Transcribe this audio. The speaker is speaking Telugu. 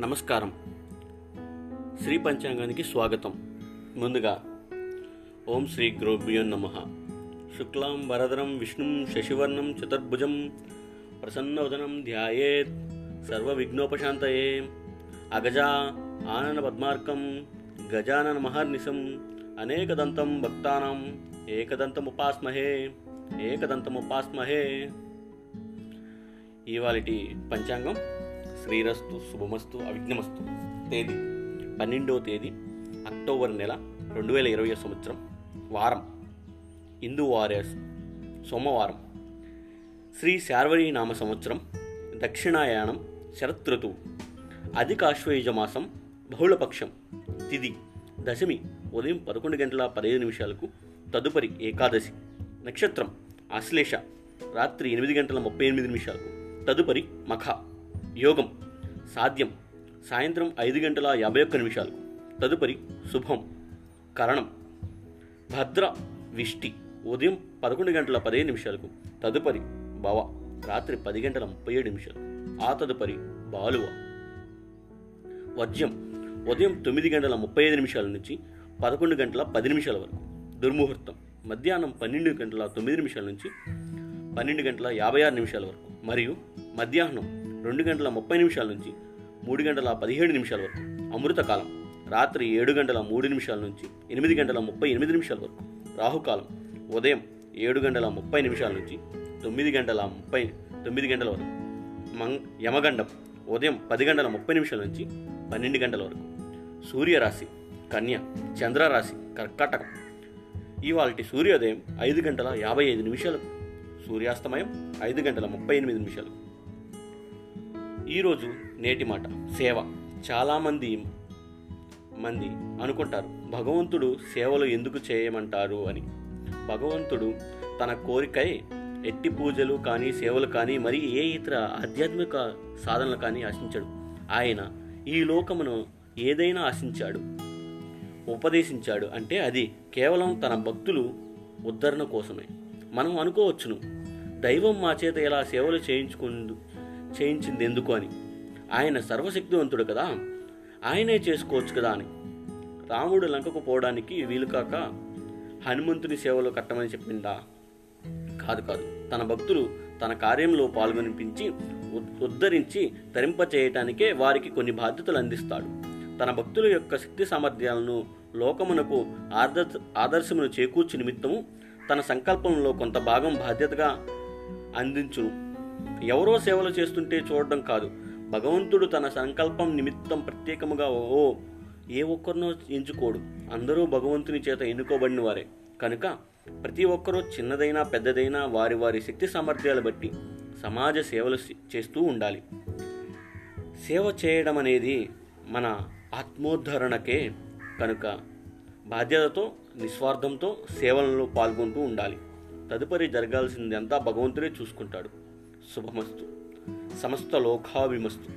నమస్కారం. శ్రీ పంచాంగానికి స్వాగతం. ముందుగా ఓం శ్రీ గ్రోభ్యో నమ. శుక్లాం వరదరం విష్ణుం శశివర్ణం చతుర్భుజం ప్రసన్నవదనం ధ్యాయేత్ సర్వ విఘ్నోపశాంతయే అగజా ఆనన పద్మార్కం గజానన మహర్నిశం అనేకదంతం భక్తానం ఏకదంతముపాస్మహే ఏకదంతముపాస్మహే. ఇవాళటి పంచాంగం శ్రీరస్తు శుభమస్తు అవిఘ్నమస్తు తేదీ పన్నెండవ తేదీ అక్టోబర్ నెల రెండు వేల ఇరవై సంవత్సరం వారం. హిందూ వారియర్స్ సోమవారం. శ్రీ శార్వరీ నామ సంవత్సరం దక్షిణాయానం శరత్ ఋతువు. అధిక మాసం బహుళపక్షం తిది. దశమి ఉదయం పదకొండు గంటల పదిహేను నిమిషాలకు తదుపరి ఏకాదశి నక్షత్రం ఆశ్లేష రాత్రి ఎనిమిది గంటల ముప్పై ఎనిమిది నిమిషాలకు తదుపరి మఖ. యోగం సాధ్యం సాయంత్రం ఐదు గంటల యాభై ఒక్క నిమిషాలు తదుపరి శుభం కరణం. భద్ర విష్టి ఉదయం పదకొండు గంటల పదిహేను నిమిషాలకు. తదుపరి భవ రాత్రి పది గంటల ముప్పై ఏడు నిమిషాలు ఆ తదుపరి బాలువ. వజ్యం ఉదయం తొమ్మిది గంటల ముప్పై ఐదు నిమిషాల నుంచి పదకొండు గంటల పది నిమిషాల వరకు. దుర్ముహూర్తం మధ్యాహ్నం పన్నెండు గంటల తొమ్మిది నిమిషాల నుంచి పన్నెండు గంటల యాభై ఆరు నిమిషాల వరకు. మరియు మధ్యాహ్నం రెండు గంటల ముప్పై నిమిషాల నుంచి మూడు గంటల పదిహేడు నిమిషాల వరకు అమృతకాలం. రాత్రి ఏడు గంటల మూడు నిమిషాల నుంచి ఎనిమిది గంటల ముప్పై ఎనిమిది నిమిషాల వరకు రాహుకాలం. ఉదయం ఏడు గంటల ముప్పై నిమిషాల నుంచి తొమ్మిది గంటల ముప్పై తొమ్మిది గంటల వరకు మంగ్ యమగండం. ఉదయం పది గంటల ముప్పై నిమిషాల నుంచి పన్నెండు గంటల వరకు సూర్యరాశి కన్య చంద్రరాశి కర్కాటకం. ఇవాళ సూర్యోదయం ఐదు గంటల యాభై ఐదు నిమిషాలకు. సూర్యాస్తమయం ఐదు గంటల ముప్పై ఎనిమిది నిమిషాలు ఈరోజు నేటి మాట సేవ. చాలామంది మంది అనుకుంటారు భగవంతుడు సేవలు ఎందుకు చేయమంటారు అని. భగవంతుడు తన కోరికై ఎట్టి పూజలు కానీ సేవలు కానీ మరి ఏ ఇతర ఆధ్యాత్మిక సాధనలు కానీ ఆశించాడు. ఆయన ఈ లోకమును ఏదైనా ఆశించాడు ఉపదేశించాడు అంటే అది కేవలం తన భక్తులు ఉద్ధరణ కోసమే. మనం అనుకోవచ్చును దైవం మా చేత ఇలా సేవలు చేయించుకుందు చేయించింది ఎందుకు అని. ఆయన సర్వశక్తివంతుడు కదా. ఆయనే చేసుకోవచ్చు కదా అని. రాముడు లంకకు పోవడానికి వీలు కాక హనుమంతుని సేవలు కట్టమని చెప్పిందా? కాదు కాదు. తన భక్తులు తన కార్యంలో పాల్గొనిపించి ఉద్- ఉద్ధరించి తరింపచేయటానికే వారికి కొన్ని బాధ్యతలు అందిస్తాడు. తన భక్తుల యొక్క శక్తి సామర్థ్యాలను లోకమునకు ఆదర్శ ఆదర్శమును చేకూర్చు నిమిత్తము తన సంకల్పంలో కొంత భాగం బాధ్యతగా అందించును. ఎవరో సేవలు చేస్తుంటే చూడడం కాదు. భగవంతుడు తన సంకల్పం నిమిత్తం ప్రత్యేకముగా ఓ ఏ ఒక్కరినో ఎంచుకోడు. అందరూ భగవంతుని చేత ఎన్నుకోబడిన వారే కనుక ప్రతి ఒక్కరూ చిన్నదైనా పెద్దదైనా వారి వారి శక్తి సామర్థ్యాలు బట్టి సమాజ సేవలు చేస్తూ ఉండాలి. సేవ చేయడం అనేది మన ఆత్మోద్ధరణకే కనుక బాధ్యతతో నిస్వార్థంతో సేవలలో పాల్గొంటూ ఉండాలి. తదుపరి జరగాల్సిందంతా భగవంతుడే చూసుకుంటాడు. శుభమస్తు సమస్త లోకాభిమస్తు